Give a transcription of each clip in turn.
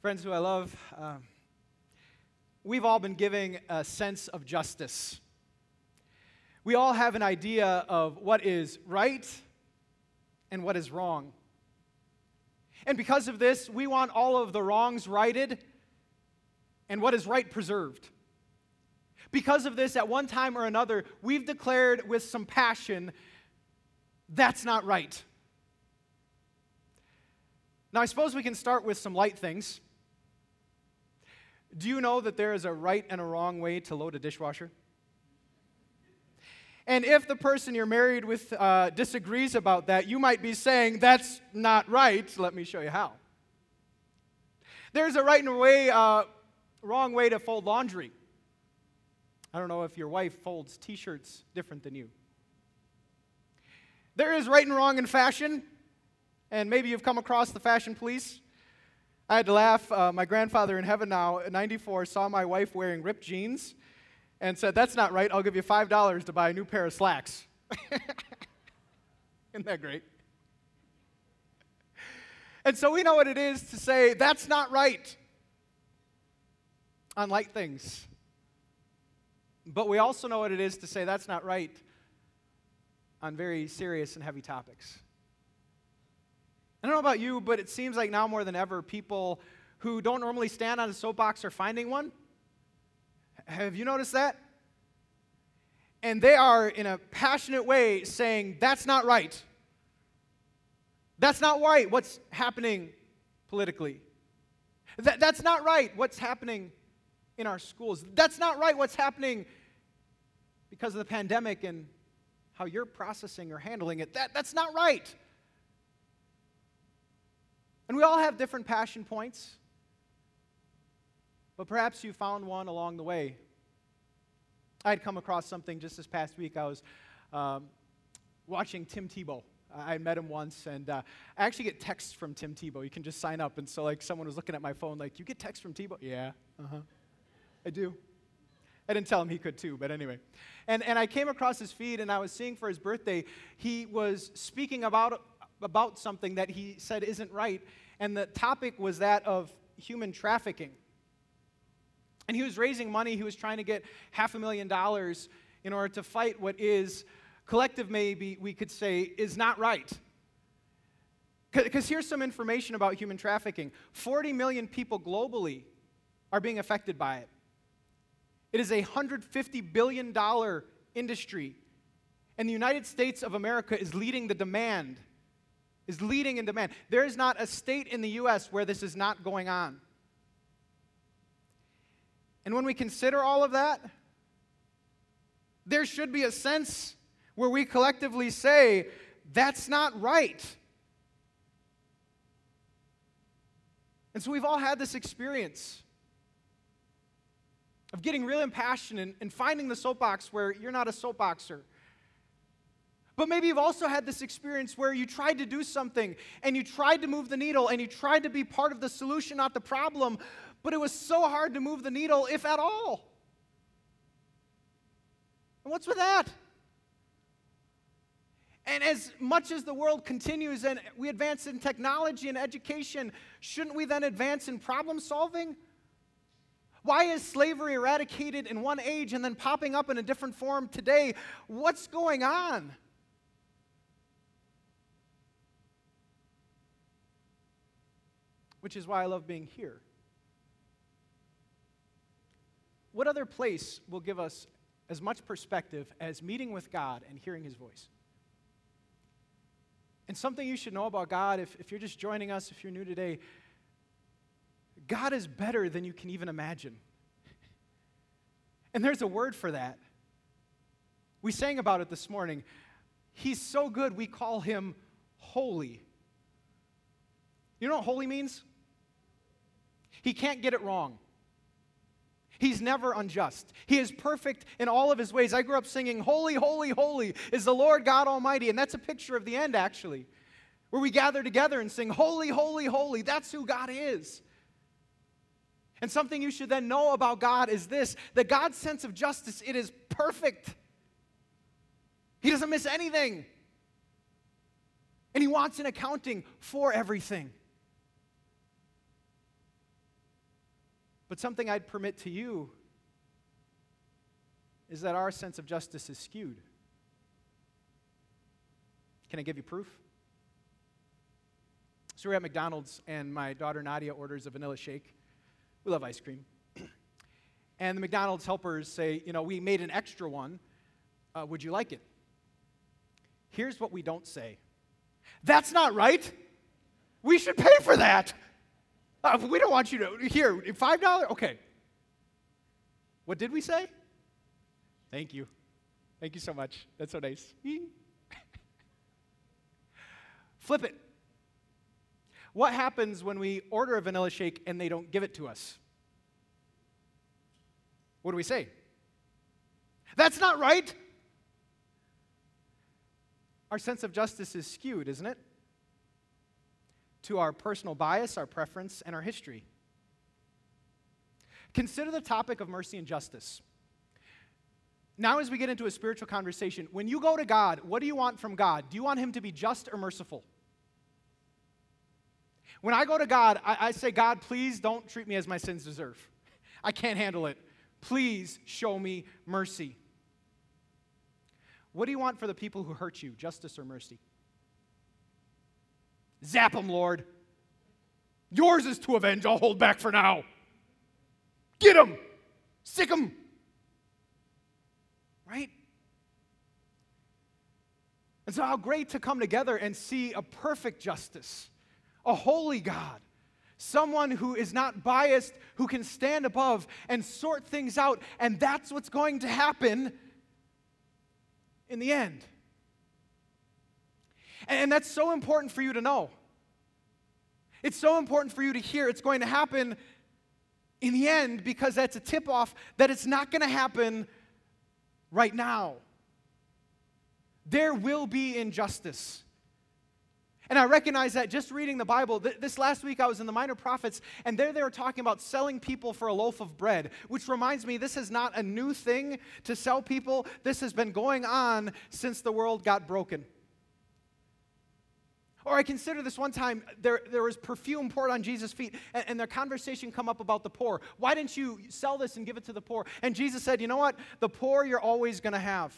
Friends who I love, um, we've all been giving a sense of justice. We all have an idea of what is right and what is wrong. And because of this, we want all of the wrongs righted and what is right preserved. Because of this, at one time or another, we've declared with some passion that's not right. Now, I suppose we can start with some light things. Do you know that there is a right and a wrong way to load a dishwasher? And if the person you're married with uh, disagrees about that, you might be saying, That's not right. Let me show you how. There's a right and a way, uh, wrong way to fold laundry. I don't know if your wife folds t shirts different than you. There is right and wrong in fashion, and maybe you've come across the fashion police. I had to laugh. Uh, my grandfather in heaven now, at 94, saw my wife wearing ripped jeans and said, That's not right. I'll give you $5 to buy a new pair of slacks. Isn't that great? And so we know what it is to say, That's not right on light things. But we also know what it is to say that's not right on very serious and heavy topics. I don't know about you, but it seems like now more than ever, people who don't normally stand on a soapbox are finding one. Have you noticed that? And they are, in a passionate way, saying, that's not right. That's not right what's happening politically. That, that's not right what's happening in our schools. That's not right what's happening because of the pandemic and how you're processing or handling it. That, that's not right. And we all have different passion points, but perhaps you found one along the way. I had come across something just this past week. I was um, watching Tim Tebow. I met him once, and uh, I actually get texts from Tim Tebow. You can just sign up. And so, like, someone was looking at my phone, like, You get texts from Tebow? Yeah, uh huh. I do. I didn't tell him he could too, but anyway. And, and I came across his feed and I was seeing for his birthday, he was speaking about, about something that he said isn't right. And the topic was that of human trafficking. And he was raising money, he was trying to get half a million dollars in order to fight what is, collective maybe we could say, is not right. Because here's some information about human trafficking 40 million people globally are being affected by it. It is a $150 billion industry. And the United States of America is leading the demand, is leading in demand. There is not a state in the U.S. where this is not going on. And when we consider all of that, there should be a sense where we collectively say, that's not right. And so we've all had this experience of getting real impassioned and, and finding the soapbox where you're not a soapboxer. But maybe you've also had this experience where you tried to do something and you tried to move the needle and you tried to be part of the solution, not the problem, but it was so hard to move the needle, if at all. And what's with that? And as much as the world continues and we advance in technology and education, shouldn't we then advance in problem solving? Why is slavery eradicated in one age and then popping up in a different form today? What's going on? Which is why I love being here. What other place will give us as much perspective as meeting with God and hearing His voice? And something you should know about God, if, if you're just joining us, if you're new today, God is better than you can even imagine. And there's a word for that. We sang about it this morning. He's so good, we call him holy. You know what holy means? He can't get it wrong. He's never unjust. He is perfect in all of his ways. I grew up singing, Holy, holy, holy is the Lord God Almighty. And that's a picture of the end, actually, where we gather together and sing, Holy, holy, holy. That's who God is. And something you should then know about God is this that God's sense of justice, it is perfect. He doesn't miss anything. And he wants an accounting for everything. But something I'd permit to you is that our sense of justice is skewed. Can I give you proof? So we're at McDonald's, and my daughter Nadia orders a vanilla shake. We love ice cream. and the McDonald's helpers say, You know, we made an extra one. Uh, would you like it? Here's what we don't say That's not right. We should pay for that. Uh, we don't want you to. Here, $5? Okay. What did we say? Thank you. Thank you so much. That's so nice. Flip it. What happens when we order a vanilla shake and they don't give it to us? What do we say? That's not right. Our sense of justice is skewed, isn't it? To our personal bias, our preference, and our history. Consider the topic of mercy and justice. Now, as we get into a spiritual conversation, when you go to God, what do you want from God? Do you want Him to be just or merciful? When I go to God, I, I, say, God, please don't treat me as my sins deserve. I can't handle it. Please show me mercy. What do you want for the people who hurt you, justice or mercy? Zap them, Lord. Yours is to avenge. I'll hold back for now. Get them. Sic them. Right? And so, how great to come together and see a perfect justice a holy God, someone who is not biased, who can stand above and sort things out. And that's what's going to happen in the end. And that's so important for you to know. It's so important for you to hear. It's going to happen in the end because that's a tip off that it's not going to happen right now. There will be injustice. And I recognize that just reading the Bible. Th- this last week I was in the Minor Prophets, and there they were talking about selling people for a loaf of bread, which reminds me this is not a new thing to sell people. This has been going on since the world got broken. Or I consider this one time, there, there was perfume poured on Jesus' feet, and, and their conversation come up about the poor. Why didn't you sell this and give it to the poor? And Jesus said, You know what? The poor you're always going to have.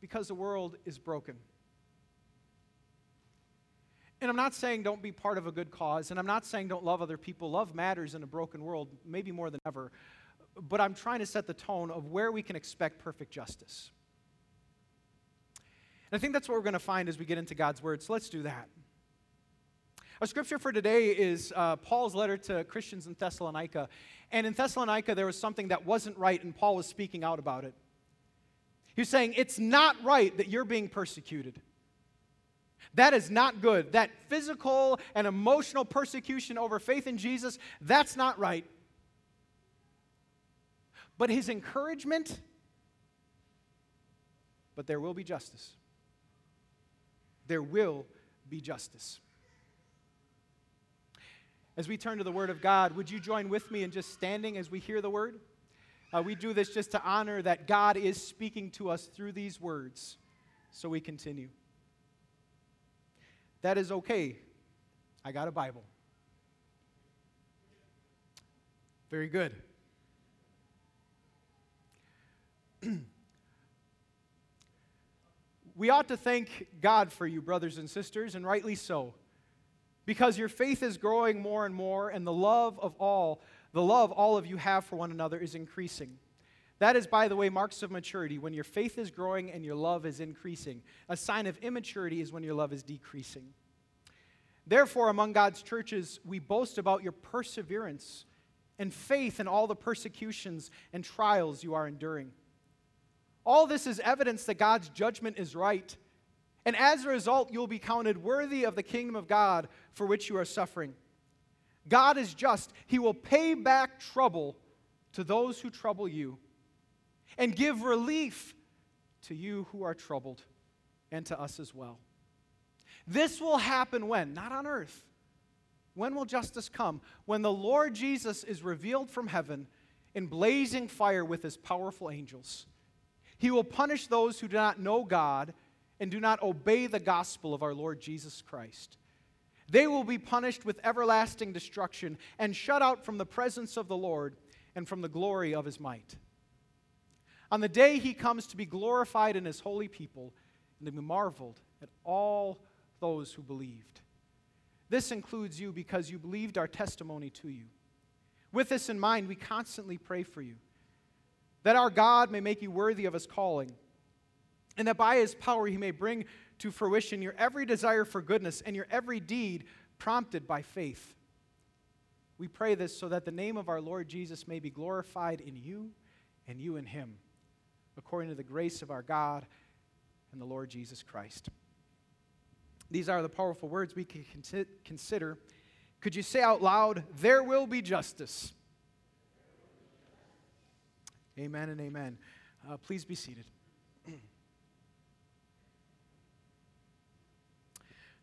because the world is broken. And I'm not saying don't be part of a good cause, and I'm not saying don't love other people. Love matters in a broken world, maybe more than ever. But I'm trying to set the tone of where we can expect perfect justice. And I think that's what we're going to find as we get into God's Word. So let's do that. Our scripture for today is uh, Paul's letter to Christians in Thessalonica. And in Thessalonica, there was something that wasn't right, and Paul was speaking out about it. He's saying it's not right that you're being persecuted. That is not good. That physical and emotional persecution over faith in Jesus, that's not right. But his encouragement, but there will be justice. There will be justice. As we turn to the Word of God, would you join with me in just standing as we hear the Word? Uh, we do this just to honor that God is speaking to us through these words. So we continue. That is okay. I got a Bible. Very good. we ought to thank God for you, brothers and sisters, and rightly so, because your faith is growing more and more, and the love of all the love all of you have for one another is increasing. That is, by the way, marks of maturity. When your faith is growing and your love is increasing. A sign of immaturity is when your love is decreasing. Therefore, among God's churches, we boast about your perseverance and faith in all the persecutions and trials you are enduring. All this is evidence that God's judgment is right. And as a result, you'll be counted worthy of the kingdom of God for which you are suffering. God is just. He will pay back trouble to those who trouble you and give relief to you who are troubled and to us as well. This will happen when? Not on earth. When will justice come? When the Lord Jesus is revealed from heaven in blazing fire with his powerful angels. He will punish those who do not know God and do not obey the gospel of our Lord Jesus Christ. They will be punished with everlasting destruction and shut out from the presence of the Lord and from the glory of his might. On the day he comes to be glorified in his holy people and to be marveled at all those who believed. This includes you because you believed our testimony to you. With this in mind, we constantly pray for you that our God may make you worthy of his calling, and that by his power he may bring to fruition your every desire for goodness and your every deed prompted by faith. We pray this so that the name of our Lord Jesus may be glorified in you and you in him, according to the grace of our God and the Lord Jesus Christ. These are the powerful words we can consider. Could you say out loud, There will be justice? Amen and amen. Uh, please be seated.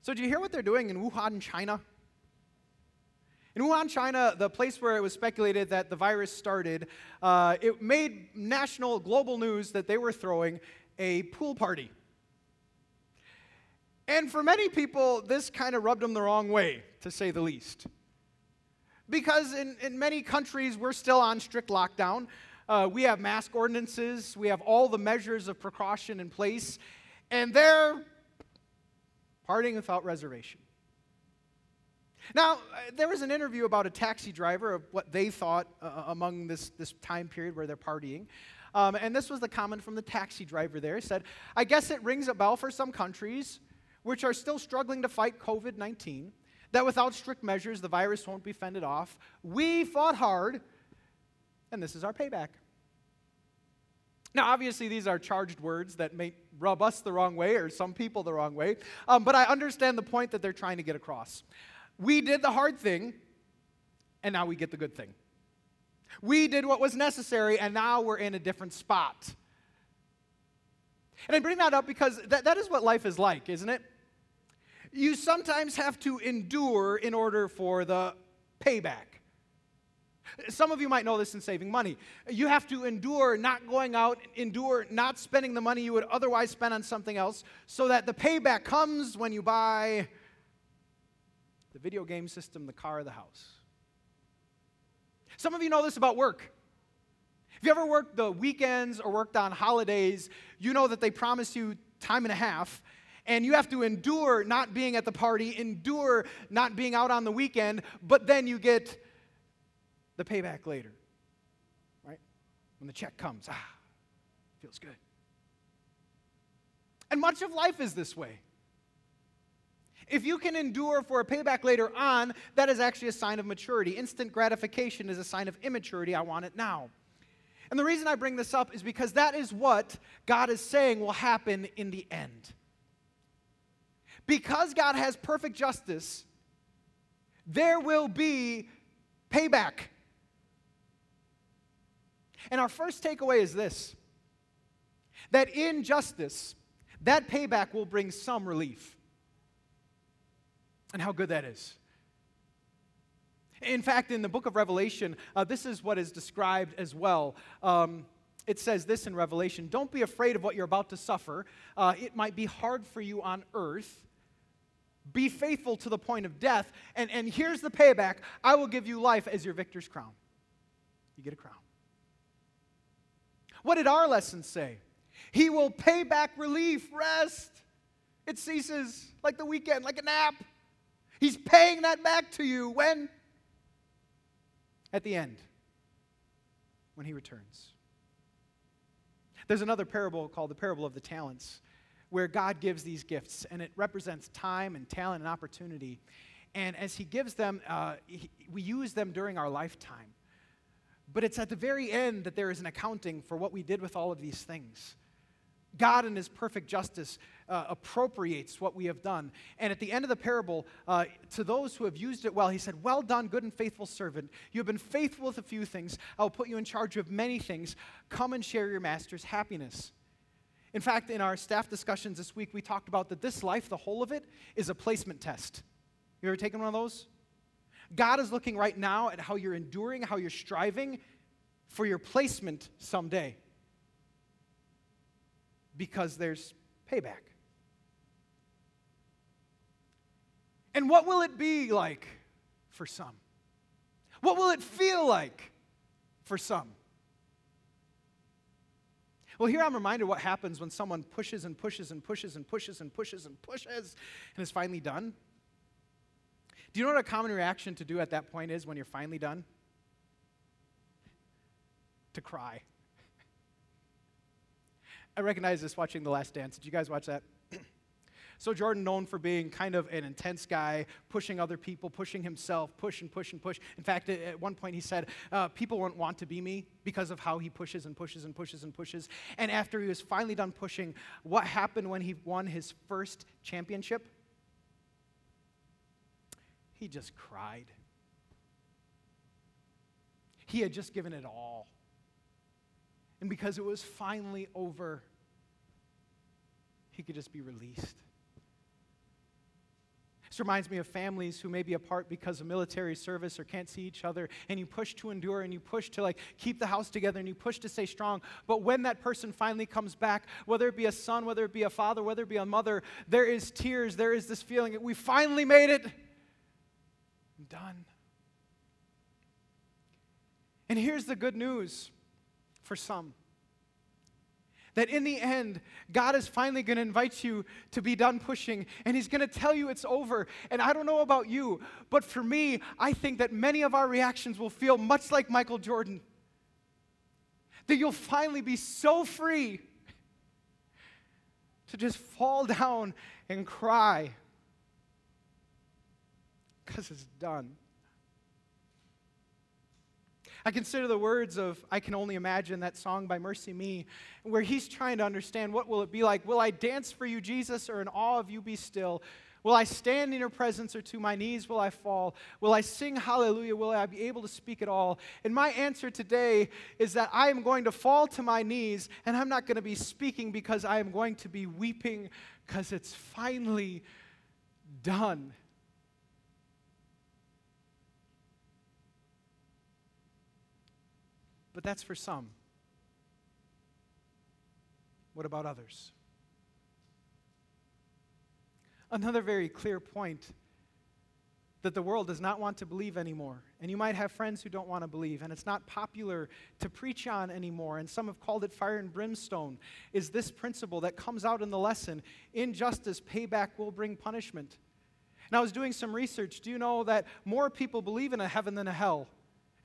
so, do you hear what they're doing in Wuhan, China? In Wuhan, China, the place where it was speculated that the virus started, uh, it made national, global news that they were throwing a pool party. And for many people, this kind of rubbed them the wrong way, to say the least. Because in, in many countries, we're still on strict lockdown. Uh, we have mask ordinances, we have all the measures of precaution in place, and they're partying without reservation. Now, uh, there was an interview about a taxi driver of what they thought uh, uh, among this, this time period where they're partying. Um, and this was the comment from the taxi driver there. He said, I guess it rings a bell for some countries which are still struggling to fight COVID 19, that without strict measures, the virus won't be fended off. We fought hard, and this is our payback. Now, obviously, these are charged words that may rub us the wrong way or some people the wrong way, um, but I understand the point that they're trying to get across. We did the hard thing, and now we get the good thing. We did what was necessary, and now we're in a different spot. And I bring that up because that, that is what life is like, isn't it? you sometimes have to endure in order for the payback. Some of you might know this in saving money. You have to endure not going out, endure not spending the money you would otherwise spend on something else, so that the payback comes when you buy the video game system, the car, the house. Some of you know this about work. If you ever worked the weekends or worked on holidays, you know that they promise you time and a half, and you have to endure not being at the party, endure not being out on the weekend, but then you get the payback later, right? When the check comes, ah, feels good. And much of life is this way. If you can endure for a payback later on, that is actually a sign of maturity. Instant gratification is a sign of immaturity. I want it now. And the reason I bring this up is because that is what God is saying will happen in the end. Because God has perfect justice, there will be payback. And our first takeaway is this that in justice, that payback will bring some relief. And how good that is. In fact, in the book of Revelation, uh, this is what is described as well. Um, it says this in Revelation Don't be afraid of what you're about to suffer. Uh, it might be hard for you on earth, be faithful to the point of death. And, and here's the payback I will give you life as your victor's crown. You get a crown. What did our lesson say? He will pay back relief, rest. It ceases like the weekend, like a nap. He's paying that back to you when? At the end, when he returns. There's another parable called the parable of the talents where God gives these gifts, and it represents time and talent and opportunity. And as He gives them, uh, he, we use them during our lifetime. But it's at the very end that there is an accounting for what we did with all of these things. God, in His perfect justice, uh, appropriates what we have done. And at the end of the parable, uh, to those who have used it well, He said, Well done, good and faithful servant. You have been faithful with a few things. I will put you in charge of many things. Come and share your master's happiness. In fact, in our staff discussions this week, we talked about that this life, the whole of it, is a placement test. You ever taken one of those? God is looking right now at how you're enduring, how you're striving for your placement someday. Because there's payback. And what will it be like for some? What will it feel like for some? Well, here I'm reminded what happens when someone pushes and pushes and pushes and pushes and pushes and pushes and is finally done. Do you know what a common reaction to do at that point is when you're finally done? To cry. I recognize this watching The Last Dance. Did you guys watch that? So Jordan, known for being kind of an intense guy, pushing other people, pushing himself, push and push and push. In fact, at one point he said, uh, people won't want to be me because of how he pushes and pushes and pushes and pushes. And after he was finally done pushing, what happened when he won his first championship? He just cried. He had just given it all. And because it was finally over, he could just be released. This reminds me of families who may be apart because of military service or can't see each other, and you push to endure and you push to like keep the house together and you push to stay strong. But when that person finally comes back, whether it be a son, whether it be a father, whether it be a mother, there is tears, there is this feeling that we finally made it. Done. And here's the good news for some that in the end, God is finally going to invite you to be done pushing and He's going to tell you it's over. And I don't know about you, but for me, I think that many of our reactions will feel much like Michael Jordan. That you'll finally be so free to just fall down and cry because it's done. I consider the words of I Can Only Imagine, that song by Mercy Me, where he's trying to understand what will it be like? Will I dance for you, Jesus, or in awe of you be still? Will I stand in your presence or to my knees will I fall? Will I sing hallelujah? Will I be able to speak at all? And my answer today is that I am going to fall to my knees and I'm not going to be speaking because I am going to be weeping because it's finally done. That's for some. What about others? Another very clear point that the world does not want to believe anymore. And you might have friends who don't want to believe, and it's not popular to preach on anymore. And some have called it fire and brimstone. Is this principle that comes out in the lesson injustice, payback will bring punishment? And I was doing some research. Do you know that more people believe in a heaven than a hell?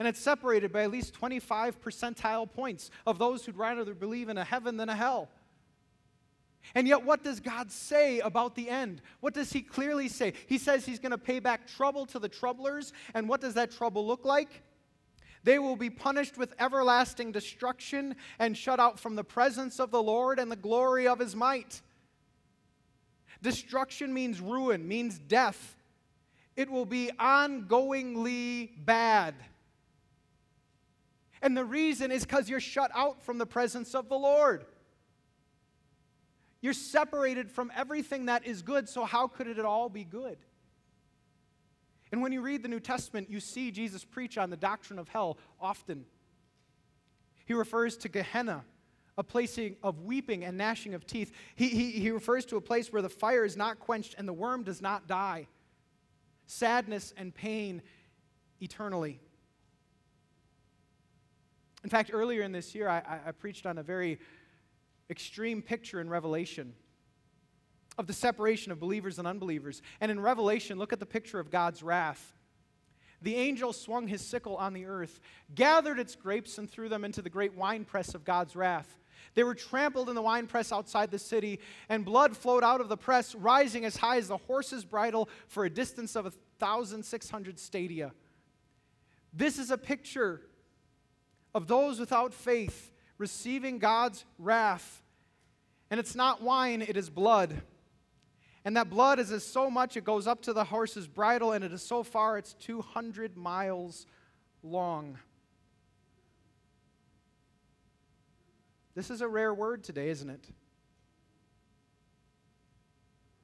And it's separated by at least 25 percentile points of those who'd rather believe in a heaven than a hell. And yet, what does God say about the end? What does He clearly say? He says He's going to pay back trouble to the troublers. And what does that trouble look like? They will be punished with everlasting destruction and shut out from the presence of the Lord and the glory of His might. Destruction means ruin, means death. It will be ongoingly bad. And the reason is because you're shut out from the presence of the Lord. You're separated from everything that is good, so how could it at all be good? And when you read the New Testament, you see Jesus preach on the doctrine of hell often. He refers to Gehenna, a place of weeping and gnashing of teeth. He, he, he refers to a place where the fire is not quenched and the worm does not die. Sadness and pain eternally. In fact, earlier in this year, I, I preached on a very extreme picture in Revelation of the separation of believers and unbelievers. And in Revelation, look at the picture of God's wrath. The angel swung his sickle on the earth, gathered its grapes, and threw them into the great winepress of God's wrath. They were trampled in the winepress outside the city, and blood flowed out of the press, rising as high as the horse's bridle for a distance of 1,600 stadia. This is a picture of those without faith receiving God's wrath. And it's not wine, it is blood. And that blood is as so much, it goes up to the horse's bridle, and it is so far, it's 200 miles long. This is a rare word today, isn't it?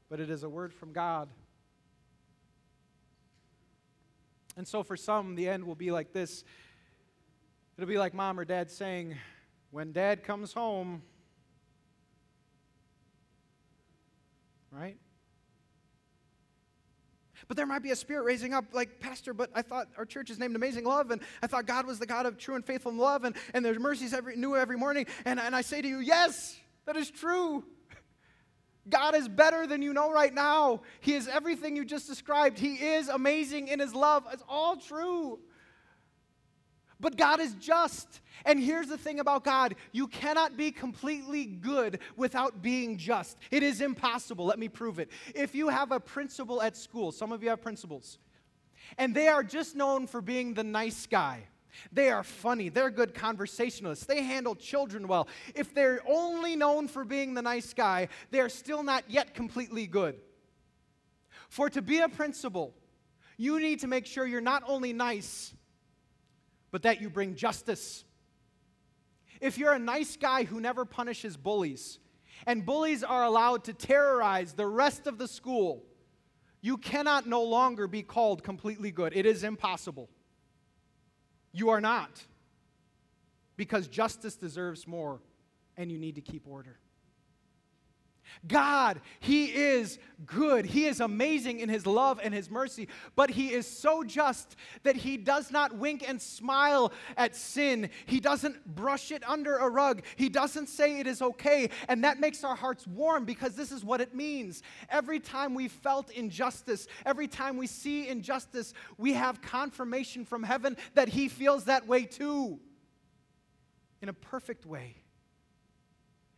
But it is a word from God. And so for some, the end will be like this It'll be like mom or dad saying, when dad comes home, right? But there might be a spirit raising up, like, Pastor, but I thought our church is named Amazing Love, and I thought God was the God of true and faithful love, and, and there's mercies every, new every morning. And, and I say to you, yes, that is true. God is better than you know right now. He is everything you just described. He is amazing in His love. It's all true. But God is just. And here's the thing about God you cannot be completely good without being just. It is impossible. Let me prove it. If you have a principal at school, some of you have principals, and they are just known for being the nice guy. They are funny. They're good conversationalists. They handle children well. If they're only known for being the nice guy, they are still not yet completely good. For to be a principal, you need to make sure you're not only nice, but that you bring justice. If you're a nice guy who never punishes bullies, and bullies are allowed to terrorize the rest of the school, you cannot no longer be called completely good. It is impossible. You are not. Because justice deserves more, and you need to keep order. God, He is good. He is amazing in His love and His mercy, but He is so just that He does not wink and smile at sin. He doesn't brush it under a rug. He doesn't say it is okay. And that makes our hearts warm because this is what it means. Every time we felt injustice, every time we see injustice, we have confirmation from heaven that He feels that way too in a perfect way.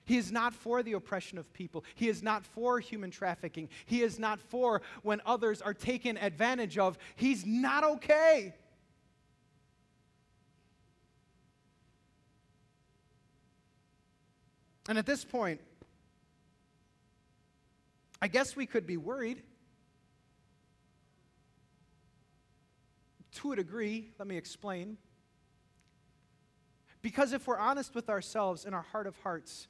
He is not for the oppression of people. He is not for human trafficking. He is not for when others are taken advantage of. He's not okay. And at this point, I guess we could be worried. To a degree, let me explain. Because if we're honest with ourselves in our heart of hearts,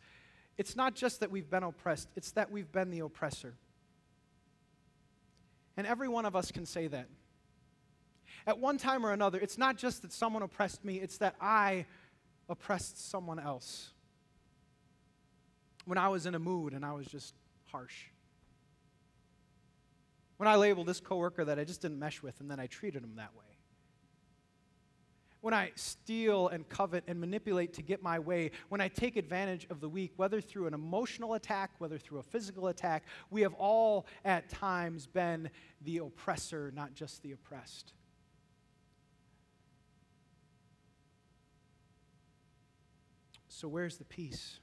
it's not just that we've been oppressed, it's that we've been the oppressor. And every one of us can say that. At one time or another, it's not just that someone oppressed me, it's that I oppressed someone else. When I was in a mood and I was just harsh. When I labeled this coworker that I just didn't mesh with and then I treated him that way when I steal and covet and manipulate to get my way, when I take advantage of the weak, whether through an emotional attack, whether through a physical attack, we have all at times been the oppressor, not just the oppressed. So, where's the peace?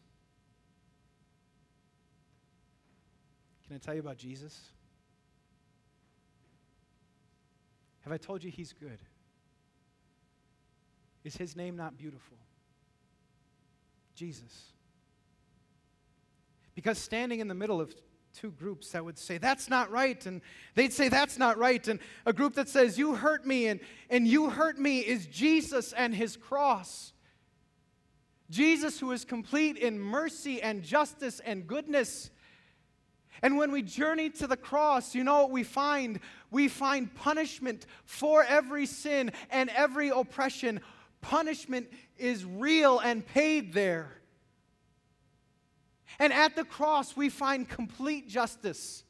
Can I tell you about Jesus? Have I told you he's good? Is his name not beautiful? Jesus. Because standing in the middle of two groups that would say, That's not right, and they'd say, That's not right, and a group that says, You hurt me, and, and you hurt me is Jesus and his cross. Jesus, who is complete in mercy and justice and goodness. And when we journey to the cross, you know what we find? We find punishment for every sin and every oppression punishment is real and paid there. And at the cross, we find complete justice.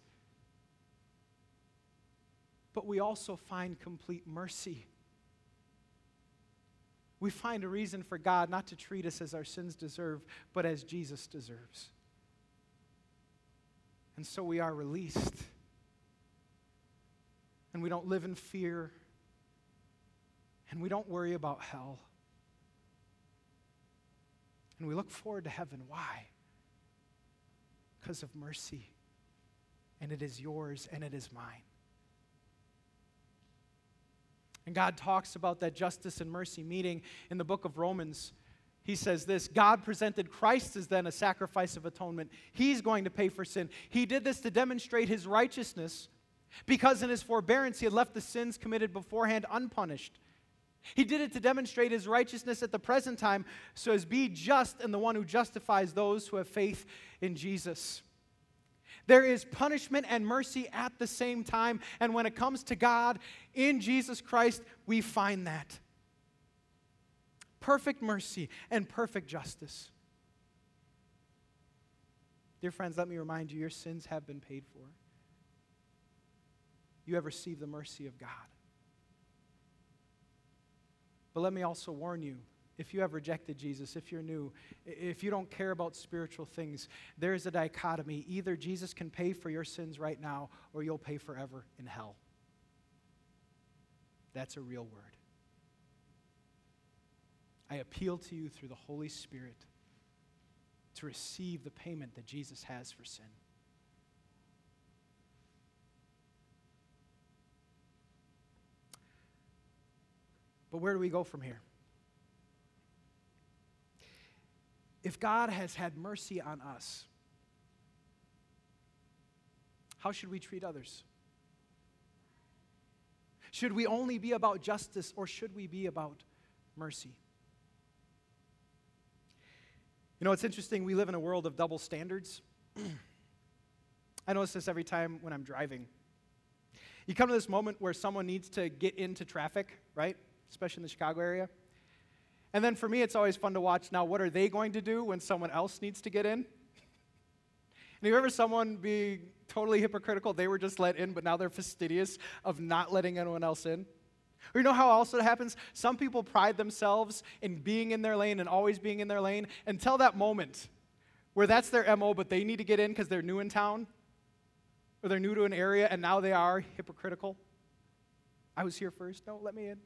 But we also find complete mercy. We find a reason for God not to treat us as our sins deserve, but as Jesus deserves. And so we are released. And we don't live in fear and we don't worry about hell. And we look forward to heaven. Why? Because of mercy. And it is yours and it is mine. And God talks about that justice and mercy meeting in the book of Romans. He says this God presented Christ as then a sacrifice of atonement. He's going to pay for sin. He did this to demonstrate his righteousness because in his forbearance he had left the sins committed beforehand unpunished. He did it to demonstrate his righteousness at the present time, so as be just and the one who justifies those who have faith in Jesus. There is punishment and mercy at the same time, and when it comes to God in Jesus Christ, we find that. Perfect mercy and perfect justice. Dear friends, let me remind you your sins have been paid for. you have received the mercy of God. But let me also warn you if you have rejected Jesus, if you're new, if you don't care about spiritual things, there is a dichotomy. Either Jesus can pay for your sins right now, or you'll pay forever in hell. That's a real word. I appeal to you through the Holy Spirit to receive the payment that Jesus has for sin. But where do we go from here? If God has had mercy on us, how should we treat others? Should we only be about justice or should we be about mercy? You know, it's interesting. We live in a world of double standards. I notice this every time when I'm driving. You come to this moment where someone needs to get into traffic, right? Especially in the Chicago area. And then for me, it's always fun to watch now what are they going to do when someone else needs to get in? And you ever someone be totally hypocritical? They were just let in, but now they're fastidious of not letting anyone else in. Or you know how also it happens? Some people pride themselves in being in their lane and always being in their lane until that moment where that's their MO, but they need to get in because they're new in town or they're new to an area and now they are hypocritical. I was here first. No, let me in.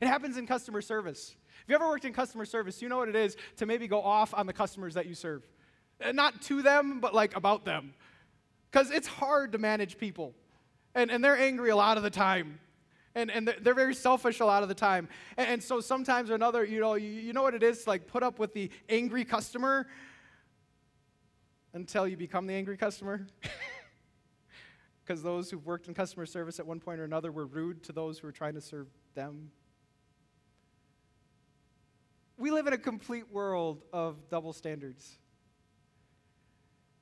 It happens in customer service. If you ever worked in customer service, you know what it is to maybe go off on the customers that you serve. Uh, not to them, but like about them. Because it's hard to manage people. And, and they're angry a lot of the time. And, and they're very selfish a lot of the time. And, and so sometimes or another, you know, you, you know what it is like put up with the angry customer until you become the angry customer. Because those who've worked in customer service at one point or another were rude to those who were trying to serve them. We live in a complete world of double standards.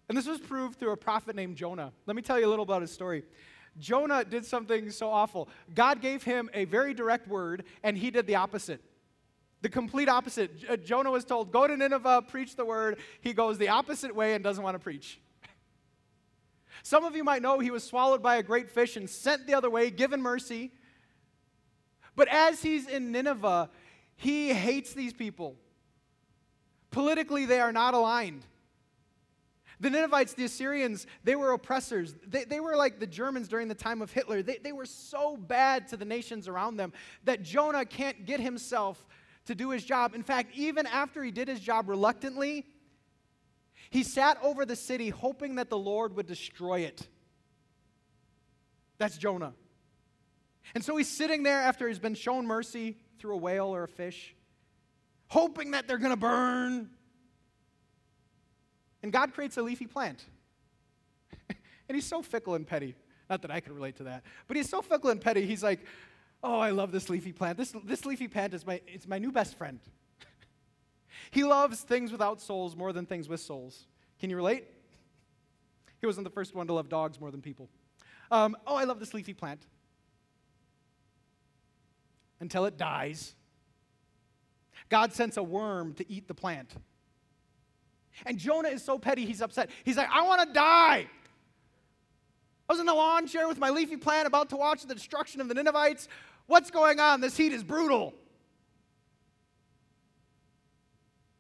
And this was proved through a prophet named Jonah. Let me tell you a little about his story. Jonah did something so awful. God gave him a very direct word, and he did the opposite. The complete opposite. Uh, Jonah was told, Go to Nineveh, preach the word. He goes the opposite way and doesn't want to preach. Some of you might know he was swallowed by a great fish and sent the other way, given mercy. But as he's in Nineveh, he hates these people. Politically, they are not aligned. The Ninevites, the Assyrians, they were oppressors. They, they were like the Germans during the time of Hitler. They, they were so bad to the nations around them that Jonah can't get himself to do his job. In fact, even after he did his job reluctantly, he sat over the city hoping that the Lord would destroy it. That's Jonah. And so he's sitting there after he's been shown mercy through a whale or a fish, hoping that they're going to burn. And God creates a leafy plant. and he's so fickle and petty. Not that I can relate to that, but he's so fickle and petty. He's like, oh, I love this leafy plant. This, this leafy plant is my, it's my new best friend. he loves things without souls more than things with souls. Can you relate? He wasn't the first one to love dogs more than people. Um, oh, I love this leafy plant. Until it dies. God sends a worm to eat the plant. And Jonah is so petty, he's upset. He's like, I want to die. I was in the lawn chair with my leafy plant about to watch the destruction of the Ninevites. What's going on? This heat is brutal.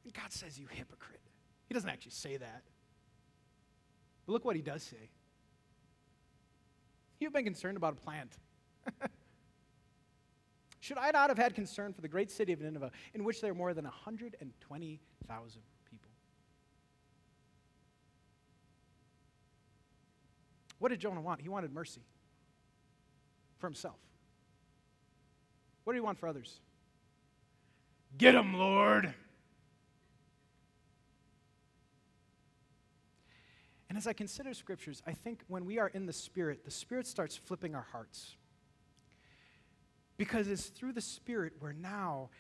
And God says, You hypocrite. He doesn't actually say that. But look what he does say. You've been concerned about a plant. Should I not have had concern for the great city of Nineveh, in which there are more than 120,000 people? What did Jonah want? He wanted mercy for himself. What did he want for others? Get them, Lord. And as I consider scriptures, I think when we are in the Spirit, the Spirit starts flipping our hearts. Because it's through the Spirit where now,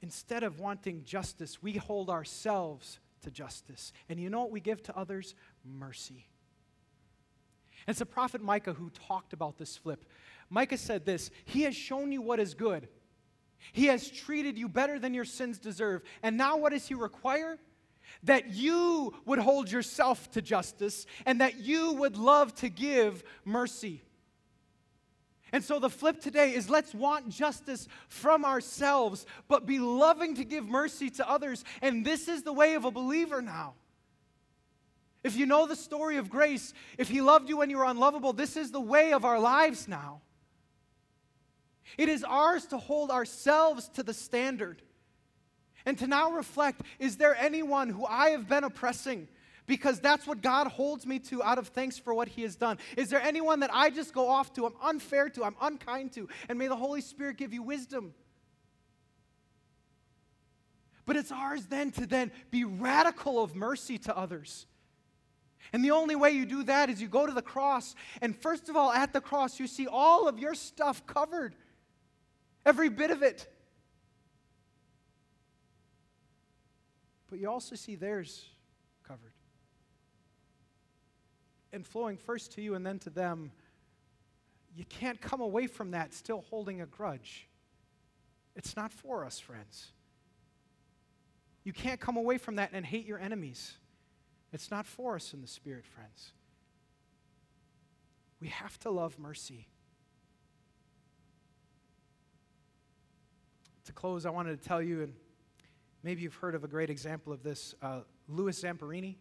instead of wanting justice, we hold ourselves to justice. And you know what we give to others? Mercy. And it's the prophet Micah who talked about this flip. Micah said this He has shown you what is good. He has treated you better than your sins deserve. And now, what does He require? That you would hold yourself to justice and that you would love to give mercy. And so the flip today is let's want justice from ourselves, but be loving to give mercy to others. And this is the way of a believer now. If you know the story of grace, if He loved you when you were unlovable, this is the way of our lives now. It is ours to hold ourselves to the standard and to now reflect is there anyone who I have been oppressing? Because that's what God holds me to out of thanks for what He has done. Is there anyone that I just go off to, I'm unfair to, I'm unkind to? And may the Holy Spirit give you wisdom. But it's ours then to then be radical of mercy to others. And the only way you do that is you go to the cross, and first of all, at the cross, you see all of your stuff covered, every bit of it. But you also see theirs covered. And flowing first to you and then to them, you can't come away from that still holding a grudge. It's not for us, friends. You can't come away from that and hate your enemies. It's not for us in the Spirit, friends. We have to love mercy. To close, I wanted to tell you, and maybe you've heard of a great example of this uh, Louis Zamperini.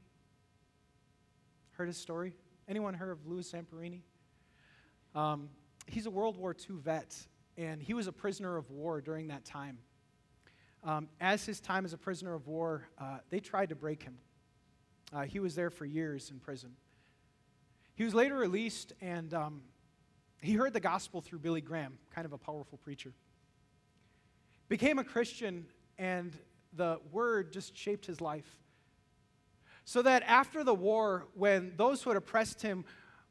Heard his story? Anyone heard of Louis Zamperini? Um, he's a World War II vet, and he was a prisoner of war during that time. Um, as his time as a prisoner of war, uh, they tried to break him. Uh, he was there for years in prison. He was later released, and um, he heard the gospel through Billy Graham, kind of a powerful preacher. Became a Christian, and the word just shaped his life. So that after the war, when those who had oppressed him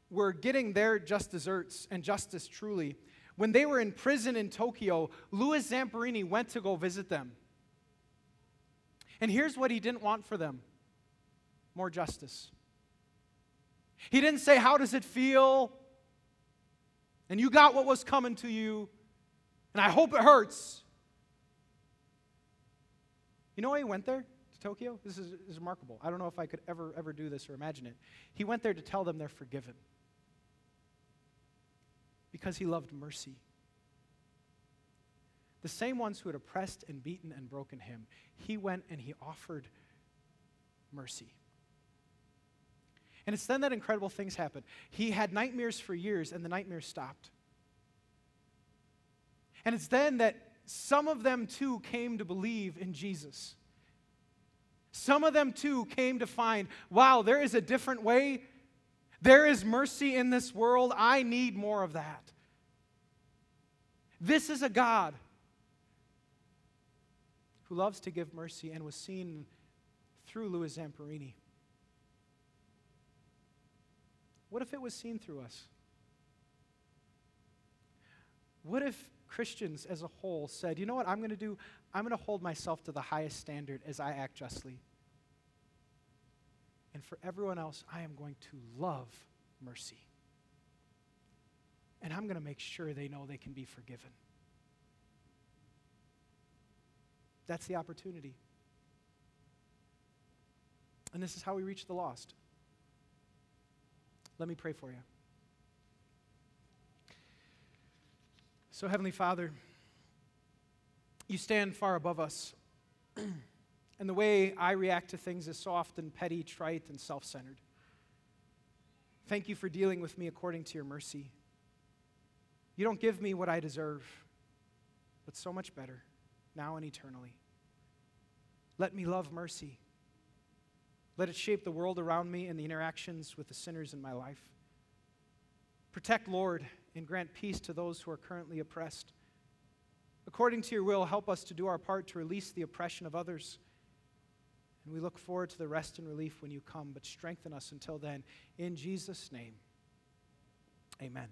were getting their just deserts and justice truly, when they were in prison in Tokyo, Louis Zamperini went to go visit them. And here's what he didn't want for them more justice. He didn't say, How does it feel? And you got what was coming to you, and I hope it hurts. You know why he went there to Tokyo? This is, is remarkable. I don't know if I could ever, ever do this or imagine it. He went there to tell them they're forgiven because he loved mercy. The same ones who had oppressed and beaten and broken him, he went and he offered mercy. And it's then that incredible things happen. He had nightmares for years, and the nightmares stopped. And it's then that some of them too came to believe in Jesus. Some of them too came to find, wow, there is a different way. There is mercy in this world. I need more of that. This is a God who loves to give mercy and was seen through Louis Zamperini. What if it was seen through us? What if Christians as a whole said, you know what I'm going to do? I'm going to hold myself to the highest standard as I act justly. And for everyone else, I am going to love mercy. And I'm going to make sure they know they can be forgiven. That's the opportunity. And this is how we reach the lost. Let me pray for you. So, Heavenly Father, you stand far above us. and the way I react to things is so often petty, trite, and self centered. Thank you for dealing with me according to your mercy. You don't give me what I deserve, but so much better, now and eternally. Let me love mercy. Let it shape the world around me and the interactions with the sinners in my life. Protect, Lord, and grant peace to those who are currently oppressed. According to your will, help us to do our part to release the oppression of others. And we look forward to the rest and relief when you come, but strengthen us until then. In Jesus' name, amen.